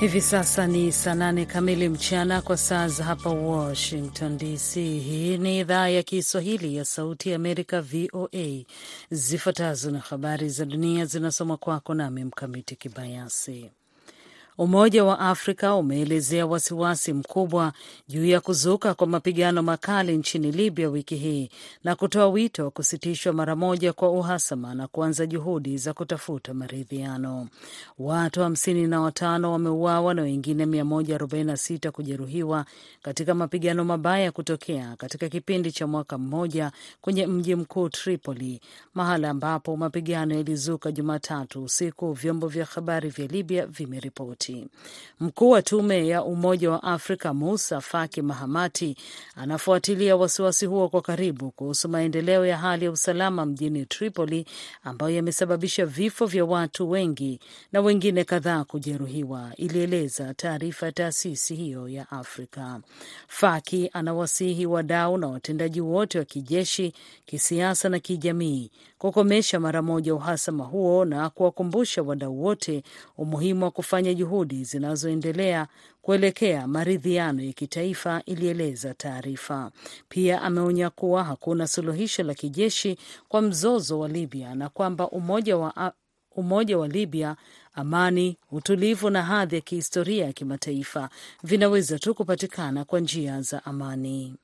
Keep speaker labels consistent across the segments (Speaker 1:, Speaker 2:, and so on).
Speaker 1: Hivi sasa ni saa nane kamili mchana kwa saa za hapa Washington DC. Hii ni idhaa ya Kiswahili ya Sauti ya Amerika, VOA. Zifuatazo na habari za dunia zinasoma kwako nami Mkamiti Kibayasi. Umoja wa Afrika umeelezea wasiwasi mkubwa juu ya kuzuka kwa mapigano makali nchini Libya wiki hii na kutoa wito wa kusitishwa mara moja kwa uhasama na kuanza juhudi za kutafuta maridhiano. Watu hamsini na watano wameuawa na wengine 146 kujeruhiwa katika mapigano mabaya kutokea katika kipindi cha mwaka mmoja kwenye mji mkuu Tripoli, mahala ambapo mapigano yalizuka Jumatatu usiku, vyombo vya habari vya Libya vimeripoti. Mkuu wa tume ya Umoja wa Afrika Musa Faki Mahamati anafuatilia wasiwasi huo kwa karibu kuhusu maendeleo ya hali ya usalama mjini Tripoli ambayo yamesababisha vifo vya watu wengi na wengine kadhaa kujeruhiwa, ilieleza taarifa ya taasisi hiyo ya Afrika. Faki anawasihi wadau na watendaji wote wa kijeshi, kisiasa na kijamii kukomesha mara moja uhasama huo na kuwakumbusha wadau wote umuhimu wa kufanya juhudi zinazoendelea kuelekea maridhiano ya kitaifa, ilieleza taarifa. Pia ameonya kuwa hakuna suluhisho la kijeshi kwa mzozo wa Libya na kwamba umoja wa, umoja wa Libya, amani, utulivu na hadhi ya kihistoria ya kimataifa vinaweza tu kupatikana kwa njia za amani.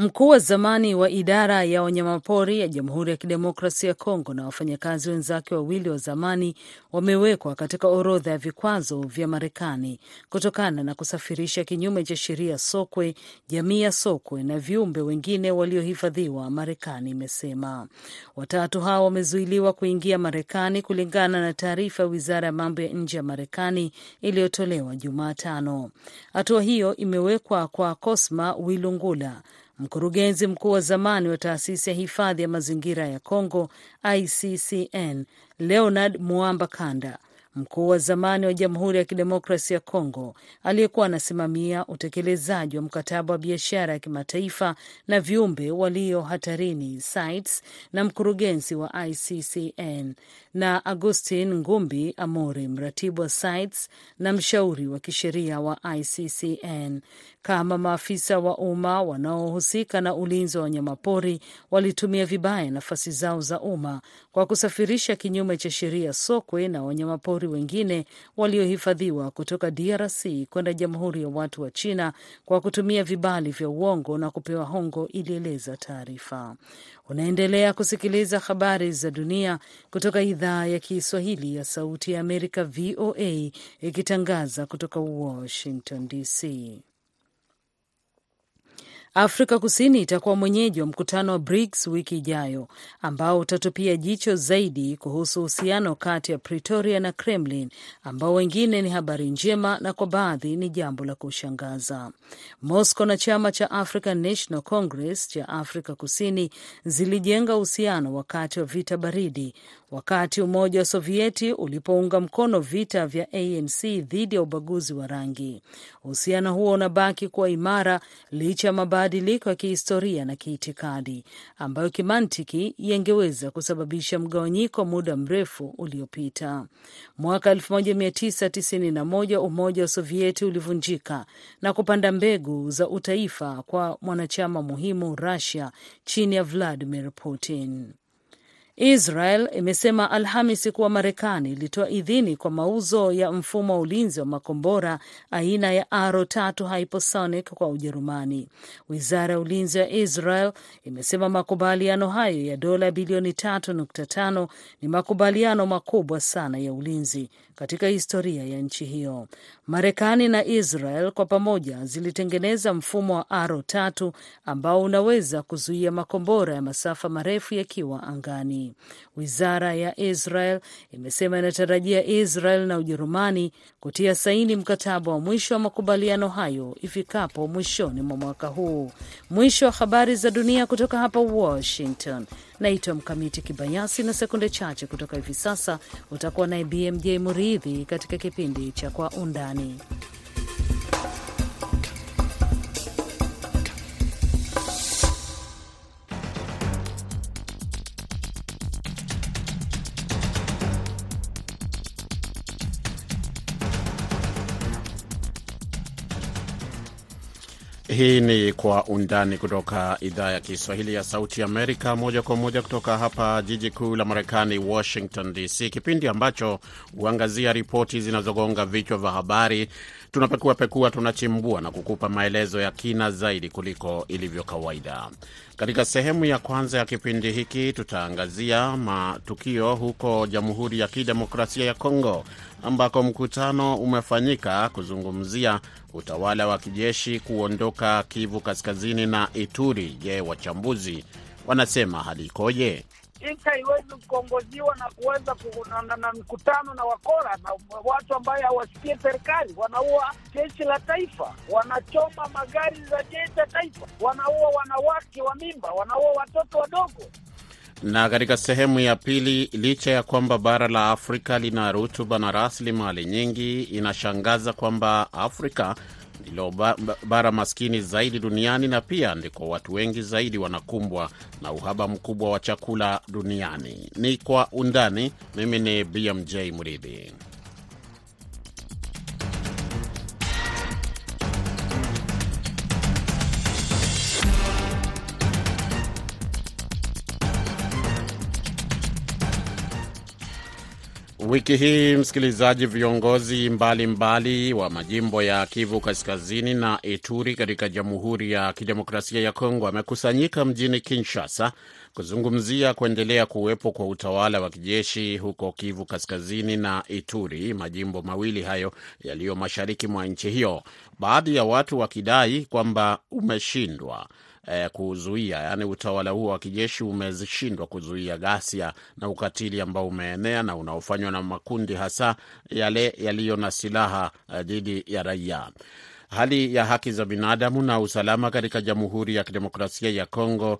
Speaker 1: Mkuu wa zamani wa idara ya wanyamapori ya Jamhuri ya Kidemokrasia ya Kongo na wafanyakazi wenzake wawili wa zamani wamewekwa katika orodha ya vikwazo vya Marekani kutokana na kusafirisha kinyume cha sheria sokwe, jamii ya sokwe na viumbe wengine waliohifadhiwa, Marekani imesema. Watatu hao wamezuiliwa kuingia Marekani kulingana na taarifa ya wizara ya mambo ya nje ya Marekani iliyotolewa Jumatano. Hatua hiyo imewekwa kwa Cosma Wilungula mkurugenzi mkuu wa zamani wa taasisi ya hifadhi ya mazingira ya Congo ICCN, Leonard Muamba Kanda, mkuu wa zamani wa Jamhuri ya Kidemokrasi ya Kongo aliyekuwa anasimamia utekelezaji wa mkataba wa biashara ya kimataifa na viumbe walio hatarini CITES, na mkurugenzi wa ICCN na Augustin Ngumbi Amori, mratibu wa CITES na mshauri wa kisheria wa ICCN. Kama maafisa wa umma wanaohusika na ulinzi wa wanyamapori walitumia vibaya nafasi zao za umma kwa kusafirisha kinyume cha sheria sokwe na wanyamapori wengine waliohifadhiwa kutoka DRC kwenda Jamhuri ya Watu wa China kwa kutumia vibali vya uongo na kupewa hongo, ilieleza taarifa. Unaendelea kusikiliza habari za dunia kutoka idhaa ya Kiswahili ya Sauti ya Amerika, VOA, ikitangaza kutoka Washington DC. Afrika Kusini itakuwa mwenyeji wa mkutano wa BRICS wiki ijayo ambao utatupia jicho zaidi kuhusu uhusiano kati ya Pretoria na Kremlin, ambao wengine ni habari njema na kwa baadhi ni jambo la kushangaza. Moscow na chama cha African National Congress cha Afrika Kusini zilijenga uhusiano wakati wa vita baridi, wakati Umoja wa Sovieti ulipounga mkono vita vya ANC dhidi ya ubaguzi wa rangi. Uhusiano huo unabaki kuwa imara licha ya mabadiliko ya kihistoria na kiitikadi ambayo kimantiki yangeweza kusababisha mgawanyiko muda mrefu uliopita. Mwaka 1991 Umoja wa Sovieti ulivunjika na kupanda mbegu za utaifa kwa mwanachama muhimu Russia chini ya Vladimir Putin. Israel imesema Alhamisi kuwa Marekani ilitoa idhini kwa mauzo ya mfumo wa ulinzi wa makombora aina ya Aro tatu hypersonic kwa Ujerumani. Wizara ya ulinzi ya Israel imesema makubaliano hayo ya dola bilioni tatu nukta tano ni makubaliano makubwa sana ya ulinzi katika historia ya nchi hiyo. Marekani na Israel kwa pamoja zilitengeneza mfumo wa Aro tatu ambao unaweza kuzuia makombora ya masafa marefu yakiwa angani. Wizara ya Israel imesema inatarajia Israel na Ujerumani kutia saini mkataba wa mwisho wa makubaliano hayo ifikapo mwishoni mwa mwaka huu. Mwisho wa habari za dunia kutoka hapa Washington. Naitwa Mkamiti Kibayasi, na sekunde chache kutoka hivi sasa utakuwa naye BMJ Muridhi katika kipindi cha Kwa Undani.
Speaker 2: Hii ni Kwa Undani kutoka idhaa ya Kiswahili ya Sauti Amerika, moja kwa moja kutoka hapa jiji kuu la Marekani, Washington DC, kipindi ambacho huangazia ripoti zinazogonga vichwa vya habari. Tunapekua pekua, tunachimbua na kukupa maelezo ya kina zaidi kuliko ilivyo kawaida. Katika sehemu ya kwanza ya kipindi hiki, tutaangazia matukio huko Jamhuri ya Kidemokrasia ya Kongo ambako mkutano umefanyika kuzungumzia utawala wa kijeshi kuondoka Kivu Kaskazini na Ituri. Je, wachambuzi wanasema hali ikoje?
Speaker 3: Nchi haiwezi kuongoziwa na kuweza na, mkutano na wakora na watu ambaye hawasikie serikali. Wanaua jeshi la taifa, wanachoma magari za jeshi la taifa, wanaua wanawake wa mimba, wanaua watoto wadogo.
Speaker 2: Na katika sehemu ya pili, licha ya kwamba bara la Afrika lina rutuba na rasilimali nyingi, inashangaza kwamba Afrika ndilo bara maskini zaidi duniani na pia ndiko watu wengi zaidi wanakumbwa na uhaba mkubwa wa chakula duniani. Ni kwa undani. Mimi ni BMJ Mridhi. Wiki hii msikilizaji, viongozi mbalimbali mbali wa majimbo ya Kivu Kaskazini na Ituri katika Jamhuri ya Kidemokrasia ya Kongo wamekusanyika mjini Kinshasa kuzungumzia kuendelea kuwepo kwa utawala wa kijeshi huko Kivu Kaskazini na Ituri, majimbo mawili hayo yaliyo mashariki mwa nchi hiyo, baadhi ya watu wakidai kwamba umeshindwa Eh, kuzuia yaani, utawala huo wa kijeshi umeshindwa kuzuia ghasia na ukatili ambao umeenea na unaofanywa na makundi hasa yale yaliyo na silaha dhidi uh, ya raia. Hali ya haki za binadamu na usalama katika Jamhuri ya Kidemokrasia ya Kongo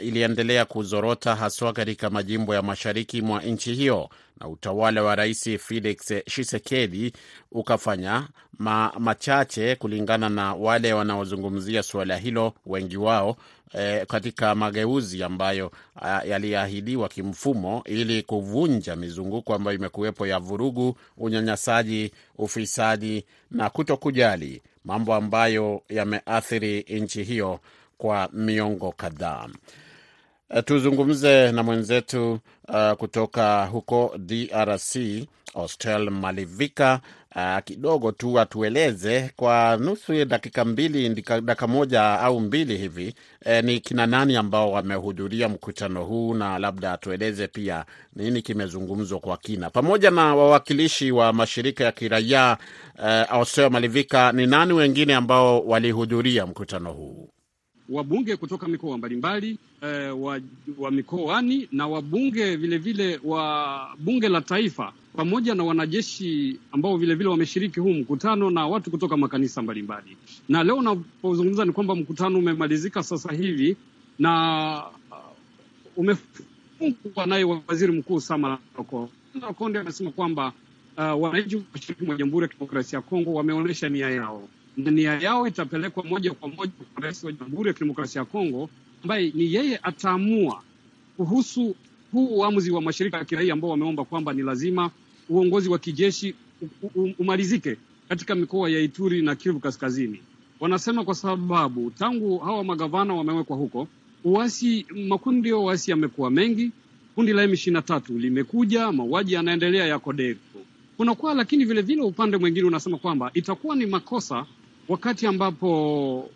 Speaker 2: iliendelea kuzorota haswa katika majimbo ya mashariki mwa nchi hiyo, na utawala wa Rais Felix Tshisekedi ukafanya ma, machache kulingana na wale wanaozungumzia suala hilo, wengi wao eh, katika mageuzi ambayo yaliahidiwa kimfumo ili kuvunja mizunguko ambayo imekuwepo ya vurugu, unyanyasaji, ufisadi na kutokujali, mambo ambayo yameathiri nchi hiyo kwa miongo kadhaa. Tuzungumze na mwenzetu uh, kutoka huko DRC Hostel Malivika uh, kidogo tu atueleze kwa nusu dakika mbili, dakika moja au mbili hivi eh, ni kina nani ambao wamehudhuria mkutano huu, na labda atueleze pia nini kimezungumzwa kwa kina, pamoja na wawakilishi wa mashirika ya kiraia. Uh, Austel Malivika, ni nani wengine ambao walihudhuria mkutano huu?
Speaker 4: Wabunge kutoka mikoa mbalimbali e, wa, wa mikoani na wabunge vilevile wa bunge la taifa pamoja na wanajeshi ambao vilevile wameshiriki huu mkutano na watu kutoka makanisa mbalimbali. Na leo unapozungumza ni kwamba mkutano umemalizika sasa hivi na uh, umefungwa naye waziri mkuu Sama Lukonde amesema kwamba uh, wananchi mashariki mwa Jamhuri ya Kidemokrasia ya Kongo wameonyesha nia yao nia yao itapelekwa moja kwa moja kwa rais wa Jamhuri ya Kidemokrasia ya Kongo, ambaye ni yeye ataamua kuhusu huu uamuzi wa mashirika ya kiraia ambao wameomba kwamba ni lazima uongozi wa kijeshi umalizike katika mikoa ya Ituri na Kivu Kaskazini. Wanasema kwa sababu tangu hawa magavana wamewekwa huko, uasi, makundi ya uasi yamekuwa mengi. Kundi la M23 limekuja, mauaji yanaendelea, yako Kodeko kunakuwa, lakini vilevile vile upande mwingine unasema kwamba itakuwa ni makosa wakati ambapo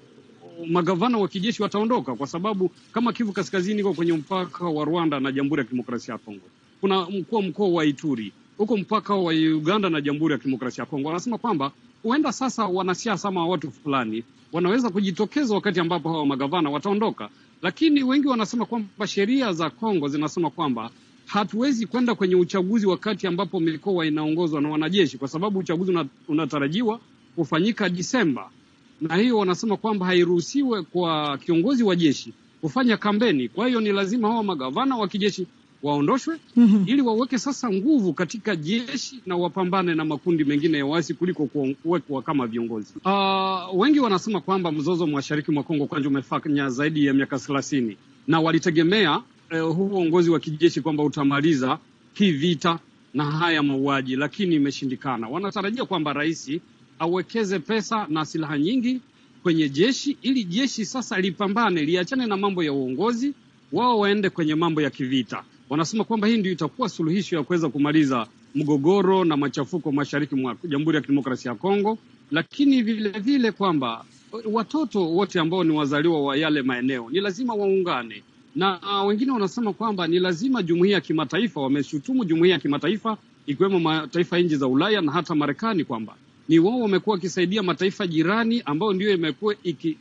Speaker 4: magavana wa kijeshi wataondoka, kwa sababu kama Kivu Kaskazini iko kwenye mpaka wa Rwanda na Jamhuri ya Kidemokrasia ya Kongo, kuna mkuu wa mkoa wa Ituri huko mpaka wa Uganda na Jamhuri ya Kidemokrasia ya Kongo. Wanasema kwamba huenda sasa wanasiasa ama watu fulani wanaweza kujitokeza wakati ambapo hawa magavana wataondoka, lakini wengi wanasema kwamba sheria za Kongo zinasema kwamba hatuwezi kwenda kwenye uchaguzi wakati ambapo mikoa inaongozwa na wanajeshi, kwa sababu uchaguzi unatarajiwa kufanyika Disemba, na hiyo wanasema kwamba hairuhusiwe kwa kiongozi wa jeshi kufanya kampeni. Kwa hiyo ni lazima hawa magavana wa kijeshi waondoshwe mm -hmm. ili waweke sasa nguvu katika jeshi na wapambane na makundi mengine ya waasi kuliko kuwekwa kama viongozi. Uh, wengi wanasema kwamba mzozo mashariki mwa Kongo kwanja umefanya zaidi ya miaka thelathini na walitegemea uh, huu uongozi wa kijeshi kwamba utamaliza hii vita na haya mauaji, lakini imeshindikana. Wanatarajia kwamba rais awekeze pesa na silaha nyingi kwenye jeshi ili jeshi sasa lipambane, liachane na mambo ya uongozi, wao waende kwenye mambo ya kivita. Wanasema kwamba hii ndio itakuwa suluhisho ya kuweza kumaliza mgogoro na machafuko mashariki mwa Jamhuri ya Kidemokrasia ya Kongo, lakini vile vile kwamba watoto wote ambao ni wazaliwa wa yale maeneo ni lazima waungane na uh, wengine wanasema kwamba ni lazima jumuiya ya kimataifa, wameshutumu jumuiya ya kimataifa ikiwemo mataifa nchi za Ulaya na hata Marekani kwamba ni wao wamekuwa wakisaidia mataifa jirani ambayo ndio imekuwa iki,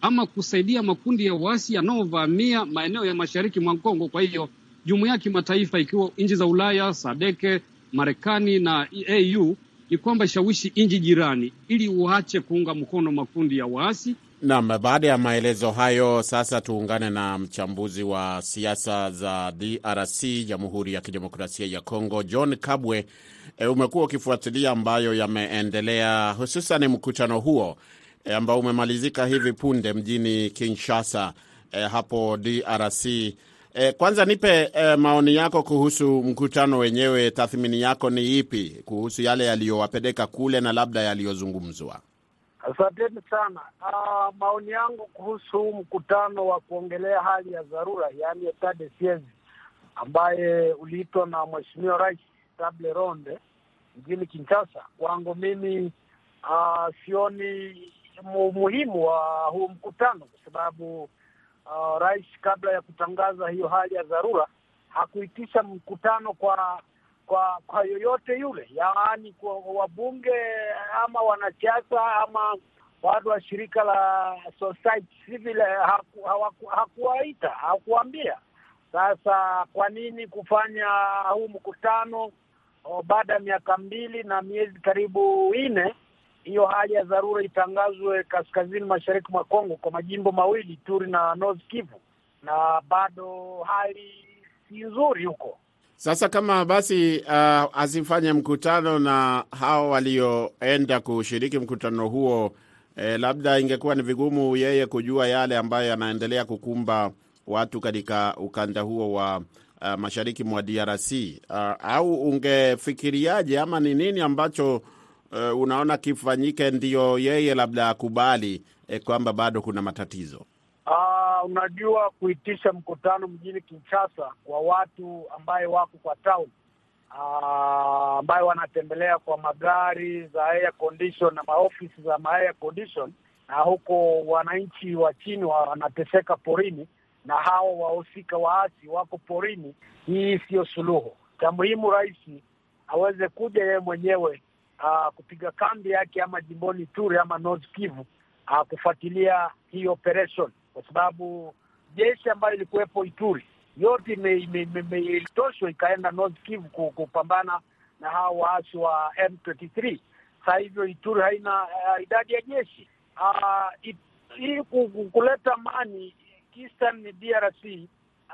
Speaker 4: ama kusaidia makundi ya waasi yanayovamia maeneo ya mashariki mwa Kongo. Kwa hiyo jumuiya ya kimataifa ikiwa nchi za Ulaya, Sadeke, Marekani na AU ni kwamba ishawishi nchi jirani ili waache kuunga mkono makundi ya waasi.
Speaker 2: Naam, baada ya maelezo hayo, sasa tuungane na mchambuzi wa siasa za DRC, Jamhuri ya Kidemokrasia ya Kongo, John Kabwe. E, umekuwa ukifuatilia ambayo yameendelea, hususan mkutano huo e, ambao umemalizika hivi punde mjini Kinshasa e, hapo DRC. E, kwanza nipe e, maoni yako kuhusu mkutano wenyewe. Tathmini yako ni ipi kuhusu yale yaliyowapeleka kule na labda yaliyozungumzwa?
Speaker 3: Asanteni sana. Uh, maoni yangu kuhusu mkutano wa kuongelea hali ya dharura, yaani etat de siege, ambaye uliitwa na Mheshimiwa Rais table ronde mjini Kinshasa, kwangu mimi uh, sioni umuhimu wa huu mkutano kwa sababu uh, rais kabla ya kutangaza hiyo hali ya dharura hakuitisha mkutano kwa kwa kwa yoyote yule, yaani kwa wabunge ama wanasiasa ama watu wa shirika la society civil haku, hakuwaita hakuambia. Sasa kwa nini kufanya huu mkutano baada ya miaka mbili na miezi karibu nne, hiyo hali ya dharura itangazwe kaskazini mashariki mwa Kongo kwa majimbo mawili Turi na North Kivu, na bado hali si nzuri huko.
Speaker 2: Sasa kama basi uh, asifanye mkutano na hao walioenda kushiriki mkutano huo eh, labda ingekuwa ni vigumu yeye kujua yale ambayo yanaendelea kukumba watu katika ukanda huo wa uh, mashariki mwa DRC uh, au ungefikiriaje ama ni nini ambacho uh, unaona kifanyike ndio yeye labda akubali eh, kwamba bado kuna matatizo?
Speaker 3: Unajua kuitisha mkutano mjini Kinshasa kwa watu ambaye wako kwa town uh, ambayo wanatembelea kwa magari za air condition na maofisi za ma air condition, na huko wananchi wa chini wanateseka porini na hao wahusika waasi wako porini. Hii siyo suluhu. Cha muhimu rais aweze kuja yeye mwenyewe uh, kupiga kambi yake ama jimboni Turi ama North Kivu uh, kufuatilia hii operation kwa sababu jeshi ambayo ilikuwepo Ituri yote ilitoshwa ikaenda North Kivu kupambana na hao waasi wa M23. Sasa hivyo Ituri haina uh, idadi ya jeshi uh, kuleta amani Eastern DRC.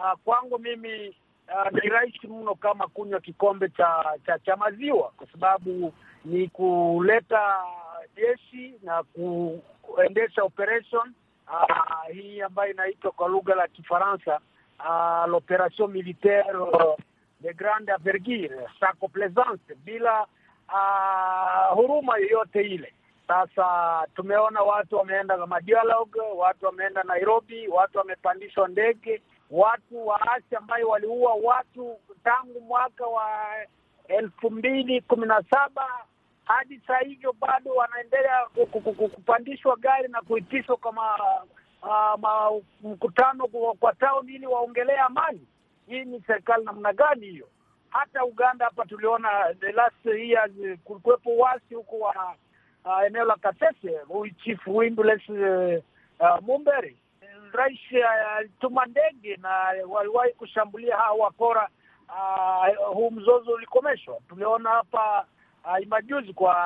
Speaker 3: Uh, kwangu mimi uh, ni rahisi mno kama kunywa kikombe cha, cha, cha maziwa kwa sababu ni kuleta jeshi na kuendesha operation Uh, hii ambayo inaitwa kwa lugha la Kifaransa uh, l'operation militaire de grande envergure sans complaisance, bila uh, huruma yoyote ile. Sasa tumeona watu wameenda na madialogue, watu wameenda Nairobi, watu wamepandishwa ndege, watu waasi ambayo waliua watu tangu mwaka wa elfu mbili kumi na saba hadi saa hivyo bado wanaendelea kupandishwa gari na kuitishwa kama uh, mkutano kwa tauni ili waongelee amani. Hii ni serikali namna gani hiyo? Hata Uganda hapa tuliona the last years kulikuwepo wasi huko wa uh, eneo la Kasese, huyu chief Windless uh, uh, Mumbere. Rais alituma uh, ndege na waliwahi kushambulia hawa wakora. Uh, huu mzozo ulikomeshwa. Tuliona hapa Uh, majuzi kwa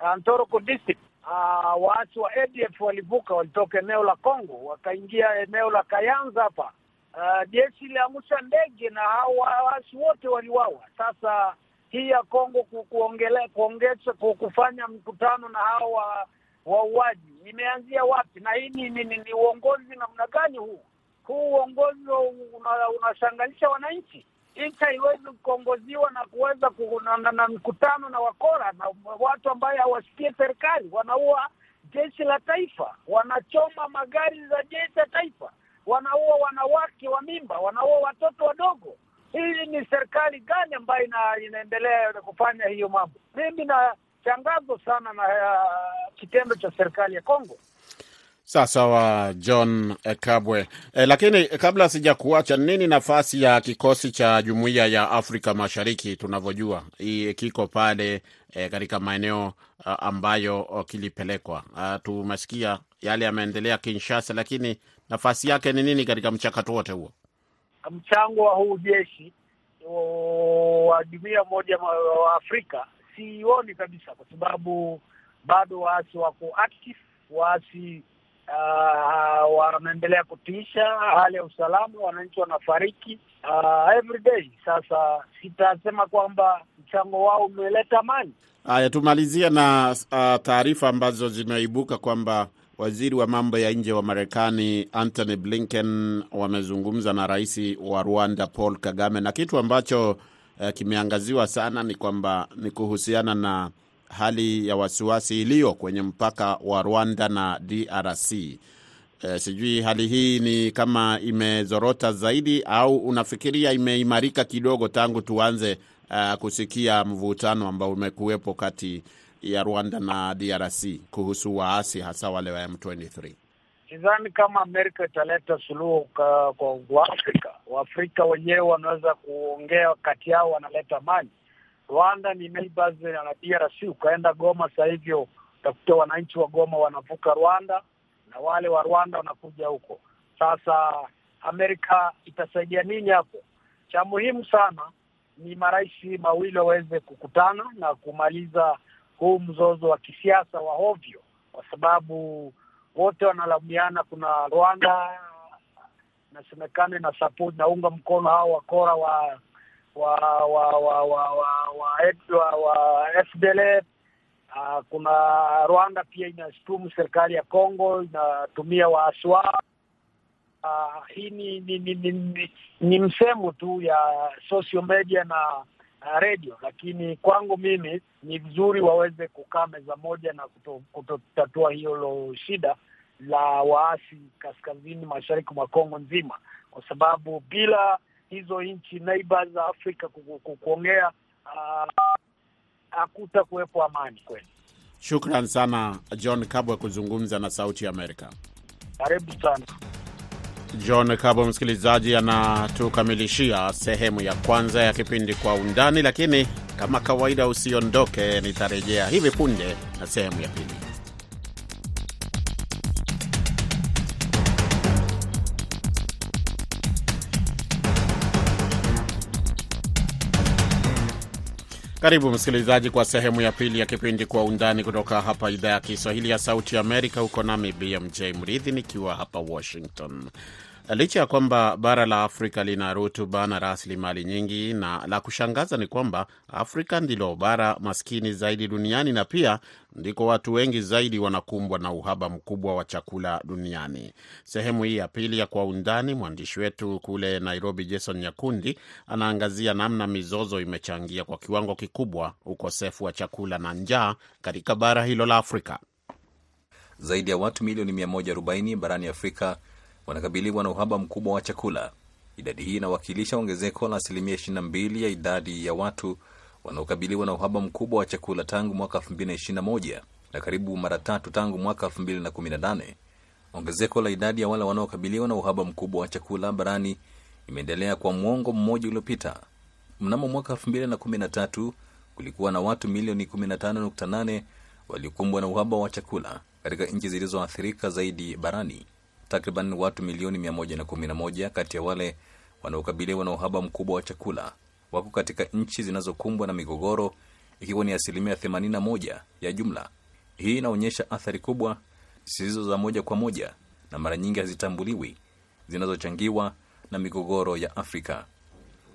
Speaker 3: uh, Ntoroko district uh, waasi wa ADF walivuka, walitoka eneo la Kongo wakaingia eneo la Kayanza hapa. Uh, jeshi iliamusha ndege na waasi wote waliwawa. Sasa hii ya Kongo kuongelea kuongeza kufanya mkutano na hao wa wauaji imeanzia wapi? Na hii ni, ni, ni, uongozi namna gani huu? Huu uongozi unashangalisha una wananchi nchi haiwezi kuongoziwa na kuweza na, mkutano na wakora na watu ambaye hawasikie serikali, wanaua jeshi la taifa, wanachoma magari za jeshi la taifa, wanaua wanawake wa mimba, wanaua watoto wadogo. Hii ni serikali gani ambayo ina, inaendelea kufanya hiyo mambo? Mimi nachangazwa sana na uh, kitendo cha serikali ya Kongo.
Speaker 2: Sawa sawa, John Kabwe. E, lakini kabla sija kuacha, nini nafasi ya kikosi cha Jumuiya ya Afrika Mashariki? Tunavyojua kiko pale e, katika maeneo ambayo kilipelekwa. Tumesikia yale yameendelea Kinshasa, lakini nafasi yake ni nini katika mchakato wote huo?
Speaker 3: Mchango wa huu jeshi wa jumuiya moja wa Afrika sioni kabisa, kwa sababu bado waasi wako active, waasi uh, wanaendelea kutisha hali ya usalama, wananchi wanafariki uh, every day. Sasa sitasema kwamba mchango wao umeleta amani.
Speaker 2: Haya, tumalizie na uh, taarifa ambazo zimeibuka kwamba waziri wa mambo ya nje wa Marekani Antony Blinken wamezungumza na rais wa Rwanda Paul Kagame, na kitu ambacho uh, kimeangaziwa sana ni kwamba ni kuhusiana na hali ya wasiwasi iliyo kwenye mpaka wa Rwanda na DRC. E, sijui hali hii ni kama imezorota zaidi au unafikiria imeimarika kidogo tangu tuanze uh, kusikia mvutano ambao umekuwepo kati ya Rwanda na DRC kuhusu waasi hasa wale wa M23?
Speaker 3: Sidhani kama Amerika italeta suluhu kwa Waafrika. Waafrika wenyewe wanaweza kuongea kati yao, wanaleta amani. Rwanda ni neighbors na DRC. Ukaenda Goma sasa hivyo utakuta wananchi wa Goma wanavuka Rwanda na wale wa Rwanda wanakuja huko. Sasa Amerika itasaidia nini hapo? Cha muhimu sana ni marais mawili waweze kukutana na kumaliza huu mzozo wa kisiasa wa hovyo, kwa sababu wote wanalaumiana. Kuna Rwanda inasemekana na support naunga mkono hao wakora wa wa wa wa wa wa FDLF. Uh, kuna Rwanda pia inashutumu serikali ya Kongo inatumia waasi wao. Uh, hii ni ni, ni, msemo tu ya social media na radio, lakini kwangu mimi ni vizuri waweze kukaa meza moja na kutotatua kuto hiyo shida la waasi kaskazini mashariki mwa Kongo nzima, kwa sababu bila hizo nchi neighbors za Afrika kuongea hakuta uh, kuwepo amani kweli.
Speaker 2: Shukran sana John Kabwe kuzungumza na Sauti ya Amerika.
Speaker 3: Karibu sana
Speaker 2: John Kabwe. Msikilizaji, anatukamilishia sehemu ya kwanza ya kipindi Kwa Undani, lakini kama kawaida, usiondoke, nitarejea hivi punde na sehemu ya pili. Karibu msikilizaji kwa sehemu ya pili ya kipindi Kwa Undani kutoka hapa idhaa ya Kiswahili ya Sauti Amerika. Huko nami BMJ Mridhi nikiwa hapa Washington. Licha ya kwamba bara la Afrika lina rutuba na rasilimali nyingi, na la kushangaza ni kwamba Afrika ndilo bara maskini zaidi duniani na pia ndiko watu wengi zaidi wanakumbwa na uhaba mkubwa wa chakula duniani. Sehemu hii ya pili ya Kwa Undani, mwandishi wetu kule Nairobi, Jason Nyakundi, anaangazia namna mizozo imechangia kwa kiwango kikubwa ukosefu wa chakula na njaa katika bara hilo la Afrika.
Speaker 5: Zaidi ya watu milioni 140 barani Afrika wanakabiliwa na uhaba mkubwa wa chakula. Idadi hii inawakilisha ongezeko la asilimia 22 ya idadi ya watu wanaokabiliwa na uhaba mkubwa wa chakula tangu mwaka 2021 na karibu mara tatu tangu mwaka 2018. Ongezeko la idadi ya wale wanaokabiliwa na uhaba mkubwa wa chakula barani imeendelea kwa mwongo mmoja uliopita. Mnamo mwaka 2013 kulikuwa na watu milioni 15.8 waliokumbwa na uhaba wa chakula katika nchi zilizoathirika zaidi barani. Takriban watu milioni 111 kati ya wale wanaokabiliwa na uhaba mkubwa wa chakula wako katika nchi zinazokumbwa na migogoro, ikiwa ni asilimia 81 ya jumla. Hii inaonyesha athari kubwa zisizo za moja kwa moja na mara nyingi hazitambuliwi zinazochangiwa na migogoro ya Afrika.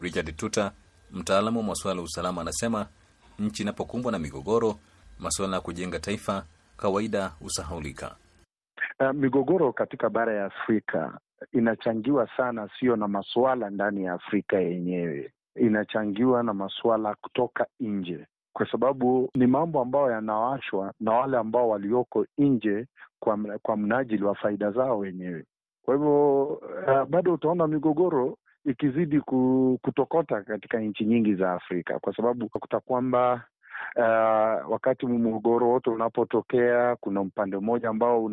Speaker 5: Richard Tuta, mtaalamu wa masuala ya usalama, anasema nchi inapokumbwa na migogoro, masuala ya kujenga taifa kawaida husahaulika.
Speaker 6: Uh, migogoro katika bara ya Afrika inachangiwa sana, sio na masuala ndani ya Afrika yenyewe, inachangiwa na masuala kutoka nje, kwa sababu ni mambo ambayo yanawashwa na wale ambao walioko nje kwa, kwa mnajili wa faida zao wenyewe. Kwa hivyo uh, bado utaona migogoro ikizidi kutokota katika nchi nyingi za Afrika kwa sababu utakuta kwamba uh, wakati mgogoro wote unapotokea, kuna upande mmoja ambao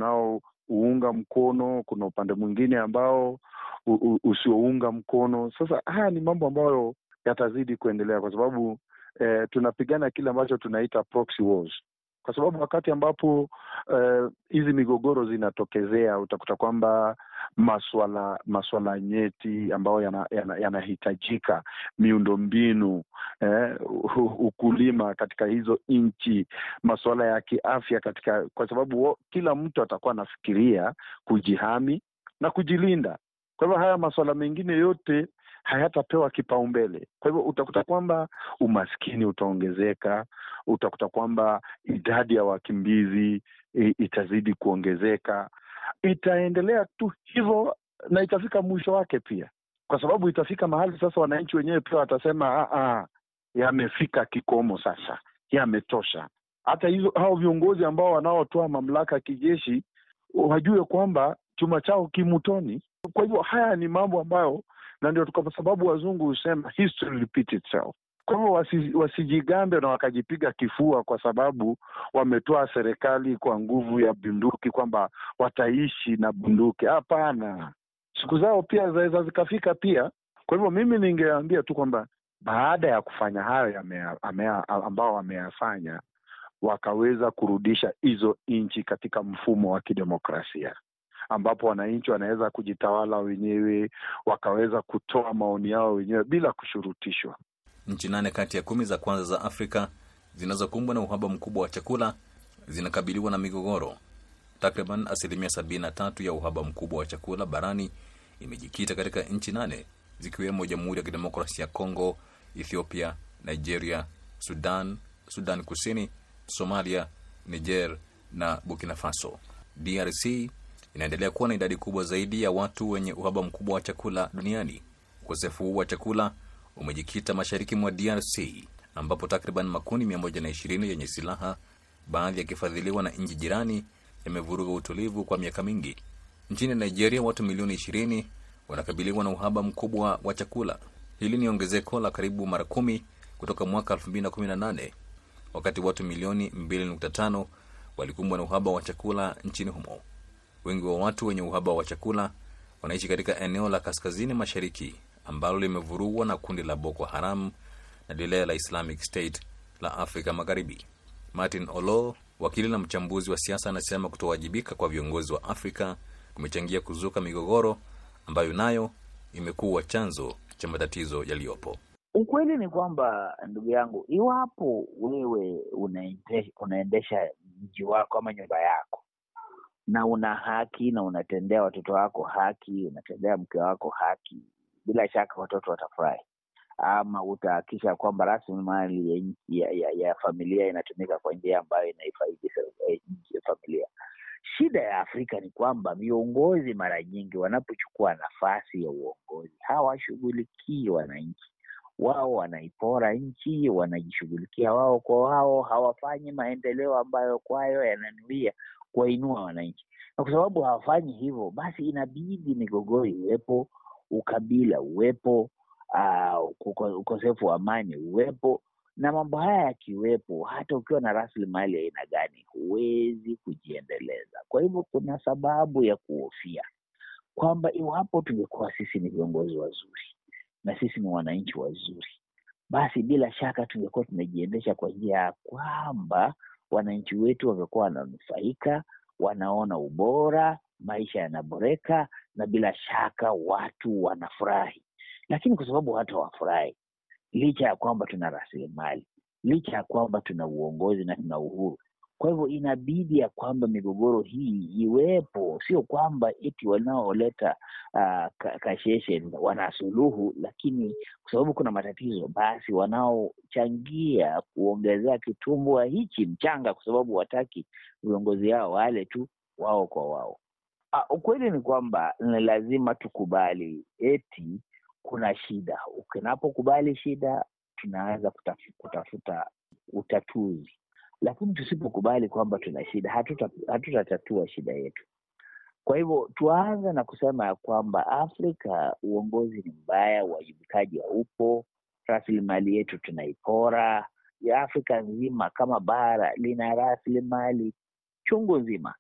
Speaker 6: unaouunga mkono, kuna upande mwingine ambao usiounga mkono. Sasa haya ni mambo ambayo yatazidi kuendelea kwa sababu eh, tunapigana kile ambacho tunaita proxy wars kwa sababu wakati ambapo hizi uh, migogoro zinatokezea utakuta kwamba maswala maswala nyeti ambayo yanahitajika yana, yana miundombinu eh, ukulima katika hizo nchi, masuala ya kiafya katika, kwa sababu kila mtu atakuwa anafikiria kujihami na kujilinda. Kwa hivyo haya masuala mengine yote hayatapewa kipaumbele. Kwa hivyo utakuta kwamba umaskini utaongezeka, utakuta kwamba idadi ya wakimbizi itazidi kuongezeka, itaendelea tu hivyo na itafika mwisho wake pia, kwa sababu itafika mahali sasa wananchi wenyewe pia watasema yamefika kikomo sasa, yametosha. Hata hizo hao viongozi ambao wanaotoa mamlaka ya kijeshi wajue kwamba chuma chao kimutoni. Kwa hivyo haya ni mambo ambayo na ndio kwa sababu wazungu husema history repeat itself. Kwa hivyo wasi, wasijigambe na wakajipiga kifua kwa sababu wametoa serikali kwa nguvu ya bunduki, kwamba wataishi na bunduki. Hapana, siku zao pia zaweza zikafika pia. Kwa hivyo mimi ningeambia tu kwamba baada ya kufanya hayo ambao wameyafanya, wakaweza kurudisha hizo nchi katika mfumo wa kidemokrasia ambapo wananchi wanaweza kujitawala wenyewe, wakaweza kutoa maoni yao wenyewe bila kushurutishwa.
Speaker 5: Nchi nane kati ya kumi za kwanza za Afrika zinazokumbwa na uhaba mkubwa wa chakula zinakabiliwa na migogoro. Takriban asilimia sabini na tatu ya uhaba mkubwa wa chakula barani imejikita katika nchi nane zikiwemo Jamhuri ya Kidemokrasia ya Kongo, Ethiopia, Nigeria, Sudan, Sudan Kusini, Somalia, Niger na Burkina Faso. DRC inaendelea kuwa na idadi kubwa zaidi ya watu wenye uhaba mkubwa wa chakula duniani. Ukosefu huu wa chakula umejikita mashariki mwa DRC ambapo takriban makundi 120 yenye silaha, baadhi yakifadhiliwa na nchi jirani, yamevuruga utulivu kwa miaka mingi. Nchini Nigeria, watu milioni 20 wanakabiliwa na uhaba mkubwa wa chakula. Hili ni ongezeko la karibu mara kumi kutoka mwaka 2018 wakati watu milioni 2.5 walikumbwa na uhaba wa chakula nchini humo. Wengi wa watu wenye uhaba wa chakula wanaishi katika eneo la kaskazini mashariki ambalo limevurugwa na kundi la Boko Haram na lile la Islamic State la Afrika Magharibi. Martin Olo, wakili na mchambuzi wa siasa, anasema kutowajibika kwa viongozi wa Afrika kumechangia kuzuka migogoro ambayo nayo imekuwa chanzo cha matatizo yaliyopo.
Speaker 7: Ukweli ni kwamba ndugu yangu, iwapo wewe unaendesha mji wako ama nyumba yako na una haki na unatendea watoto wako haki, unatendea mke wako haki, bila shaka watoto watafurahi, ama utahakikisha kwamba rasilimali ya, ya, ya familia inatumika kwa njia ambayo inaifaidi familia. Shida ya Afrika ni kwamba viongozi mara nyingi wanapochukua nafasi ya uongozi hawashughulikii wananchi. Wao wanaipora nchi, wanajishughulikia wao kwa wao, hawafanyi maendeleo ambayo kwayo yananuia kuwainua wananchi. Na kwa sababu hawafanyi hivyo, basi inabidi migogoro iwepo, ukabila uwepo, uh, ukosefu wa amani uwepo, na mambo haya yakiwepo, hata ukiwa na rasilimali aina gani, huwezi kujiendeleza. Kwa hivyo kuna sababu ya kuhofia kwamba iwapo tungekuwa sisi ni viongozi wazuri na sisi ni wananchi wazuri, basi bila shaka tungekuwa tunajiendesha kwa njia ya kwamba wananchi wetu wamekuwa wananufaika, wanaona ubora, maisha yanaboreka, na bila shaka watu wanafurahi. Lakini kwa sababu watu hawafurahi, licha ya kwamba tuna rasilimali, licha ya kwamba tuna uongozi na tuna uhuru, kwa hivyo inabidi ya kwamba migogoro hii iwepo, sio kwamba eti wanaoleta uh, kasheshe wana suluhu, lakini kwa sababu kuna matatizo, basi wanaochangia kuongezea kitumbua hichi mchanga, kwa sababu wataki viongozi hao wale tu wao kwa wao. Uh, ukweli ni kwamba ni lazima tukubali eti kuna shida. Ukinapokubali shida, tunaweza kutafuta utatuzi lakini tusipokubali kwamba tuna shida hatutatatua hatuta shida yetu. Kwa hivyo tuanze na kusema ya kwamba Afrika uongozi ni mbaya, uwajibikaji haupo, rasilimali yetu tunaipora. Ya Afrika nzima kama bara lina rasilimali chungu nzima.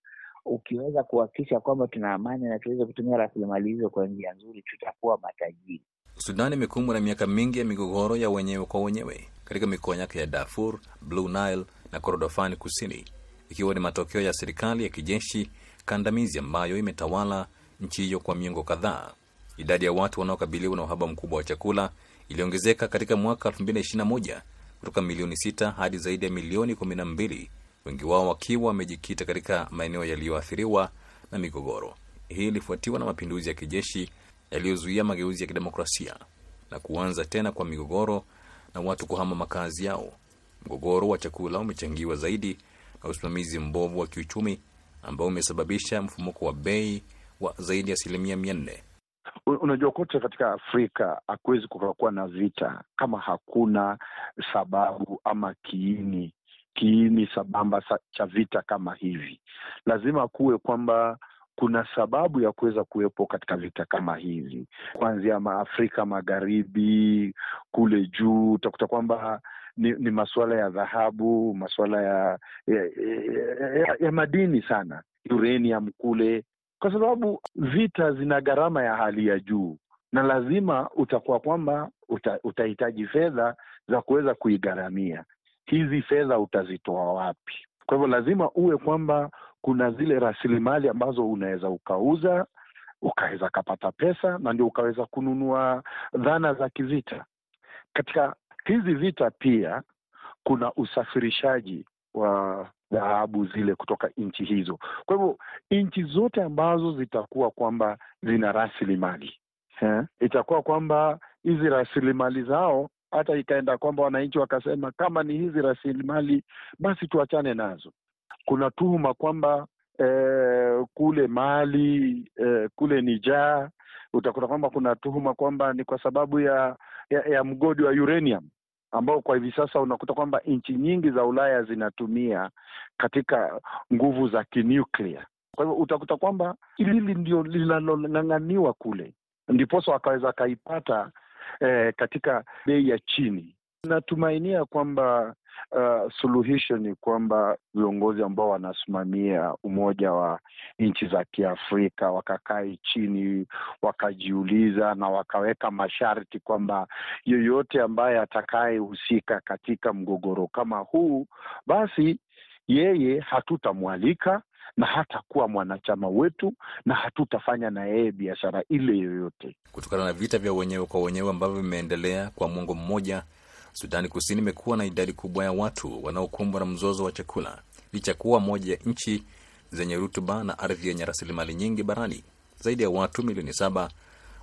Speaker 7: Ukiweza kuhakikisha kwamba tuna amani na tuweze kutumia rasilimali hizo kwa njia nzuri, tutakuwa matajiri.
Speaker 5: Sudan imekumbwa na miaka mingi ya migogoro ya wenyewe kwa wenyewe katika mikoa yake ya Darfur, Blue Nile na Kordofani Kusini, ikiwa ni matokeo ya serikali ya kijeshi kandamizi ambayo imetawala nchi hiyo kwa miongo kadhaa. Idadi ya watu wanaokabiliwa na uhaba mkubwa wa chakula iliongezeka katika mwaka 2021 kutoka milioni 6 hadi zaidi ya milioni 12, wengi wao wakiwa wamejikita katika maeneo yaliyoathiriwa na migogoro. Hii ilifuatiwa na mapinduzi ya kijeshi yaliyozuia mageuzi ya kidemokrasia na kuanza tena kwa migogoro na watu kuhama makazi yao. Mgogoro wa chakula umechangiwa zaidi na usimamizi mbovu wa kiuchumi ambao umesababisha mfumuko wa bei wa zaidi ya asilimia mia nne.
Speaker 6: Unajua, kote katika Afrika hakuwezi kukakuwa na vita kama hakuna sababu ama kiini kiini sabamba cha vita kama hivi. Lazima kuwe kwamba kuna sababu ya kuweza kuwepo katika vita kama hivi, kuanzia Afrika Magharibi kule juu, utakuta kwamba ni, ni masuala ya dhahabu, masuala ya ya, ya ya madini sana, uranium kule, kwa sababu vita zina gharama ya hali ya juu, na lazima utakuwa kwamba uta, utahitaji fedha za kuweza kuigharamia. Hizi fedha utazitoa wapi? Kwa hivyo lazima uwe kwamba kuna zile rasilimali ambazo unaweza ukauza ukaweza kapata pesa na ndio ukaweza kununua dhana za kivita. Katika hizi vita pia kuna usafirishaji wa dhahabu zile kutoka nchi hizo. Kwa hivyo nchi zote ambazo zitakuwa kwamba zina rasilimali itakuwa kwamba hizi rasilimali zao hata ikaenda kwamba wananchi wakasema kama ni hizi rasilimali basi tuachane nazo. Kuna tuhuma kwamba eh, kule Mali eh, kule Niger utakuta kwamba kuna tuhuma kwamba ni kwa sababu ya, ya, ya mgodi wa uranium ambao kwa hivi sasa unakuta kwamba nchi nyingi za Ulaya zinatumia katika nguvu za kinuklia. Kwa hivyo utakuta kwamba hili ndio linalong'ang'aniwa kule, ndiposa wakaweza akaipata eh, katika bei ya chini. Natumainia kwamba uh, suluhisho ni kwamba viongozi ambao wanasimamia umoja wa nchi za Kiafrika wakakae chini wakajiuliza na wakaweka masharti kwamba yoyote ambaye atakayehusika katika mgogoro kama huu, basi yeye hatutamwalika na hatakuwa mwanachama wetu na hatutafanya na yeye biashara ile yoyote.
Speaker 5: Kutokana na vita vya wenyewe kwa wenyewe ambavyo vimeendelea kwa mwongo mmoja, Sudani Kusini imekuwa na idadi kubwa ya watu wanaokumbwa na mzozo wa chakula, licha kuwa moja ya nchi zenye rutuba na ardhi yenye rasilimali nyingi barani. Zaidi ya watu milioni saba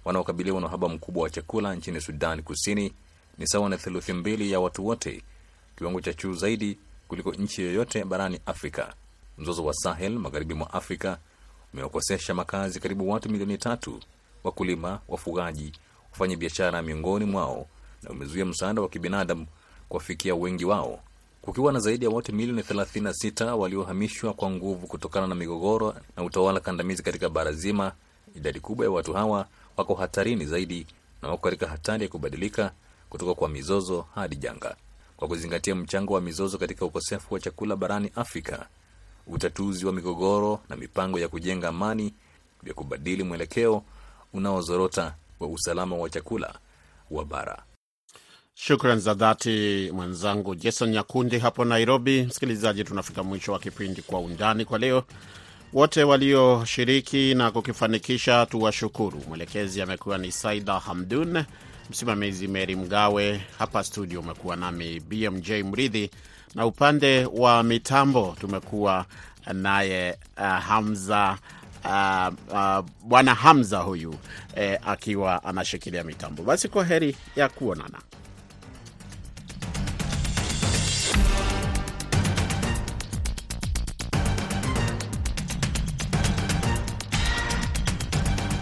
Speaker 5: wanaokabiliwa na uhaba mkubwa wa chakula nchini Sudani Kusini ni sawa na theluthi mbili ya watu wote, kiwango cha juu zaidi kuliko nchi yoyote barani Afrika. Mzozo wa Sahel magharibi mwa Afrika umewakosesha makazi karibu watu milioni tatu, wakulima, wafugaji, wafanya biashara miongoni mwao, na umezuia msaada wa kibinadamu kuwafikia wengi wao, kukiwa na zaidi ya watu milioni 36 waliohamishwa kwa nguvu kutokana na migogoro na utawala kandamizi katika bara zima. Idadi kubwa ya watu hawa wako hatarini zaidi na wako katika hatari ya kubadilika kutoka kwa mizozo hadi janga. Kwa kuzingatia mchango wa mizozo katika ukosefu wa chakula barani Afrika, utatuzi wa migogoro na mipango ya kujenga amani vya kubadili mwelekeo unaozorota wa usalama wa chakula wa bara.
Speaker 2: Shukran za dhati mwenzangu Jason Nyakundi hapo Nairobi. Msikilizaji, tunafika mwisho wa kipindi Kwa Undani kwa leo. Wote walioshiriki na kukifanikisha tuwashukuru. Mwelekezi amekuwa ni Saida Hamdun, msimamizi Meri Mgawe. Hapa studio umekuwa nami BMJ Mridhi, na upande wa mitambo tumekuwa naye uh, Hamza uh, uh, bwana Hamza huyu eh, akiwa anashikilia mitambo. Basi kwa heri ya kuonana.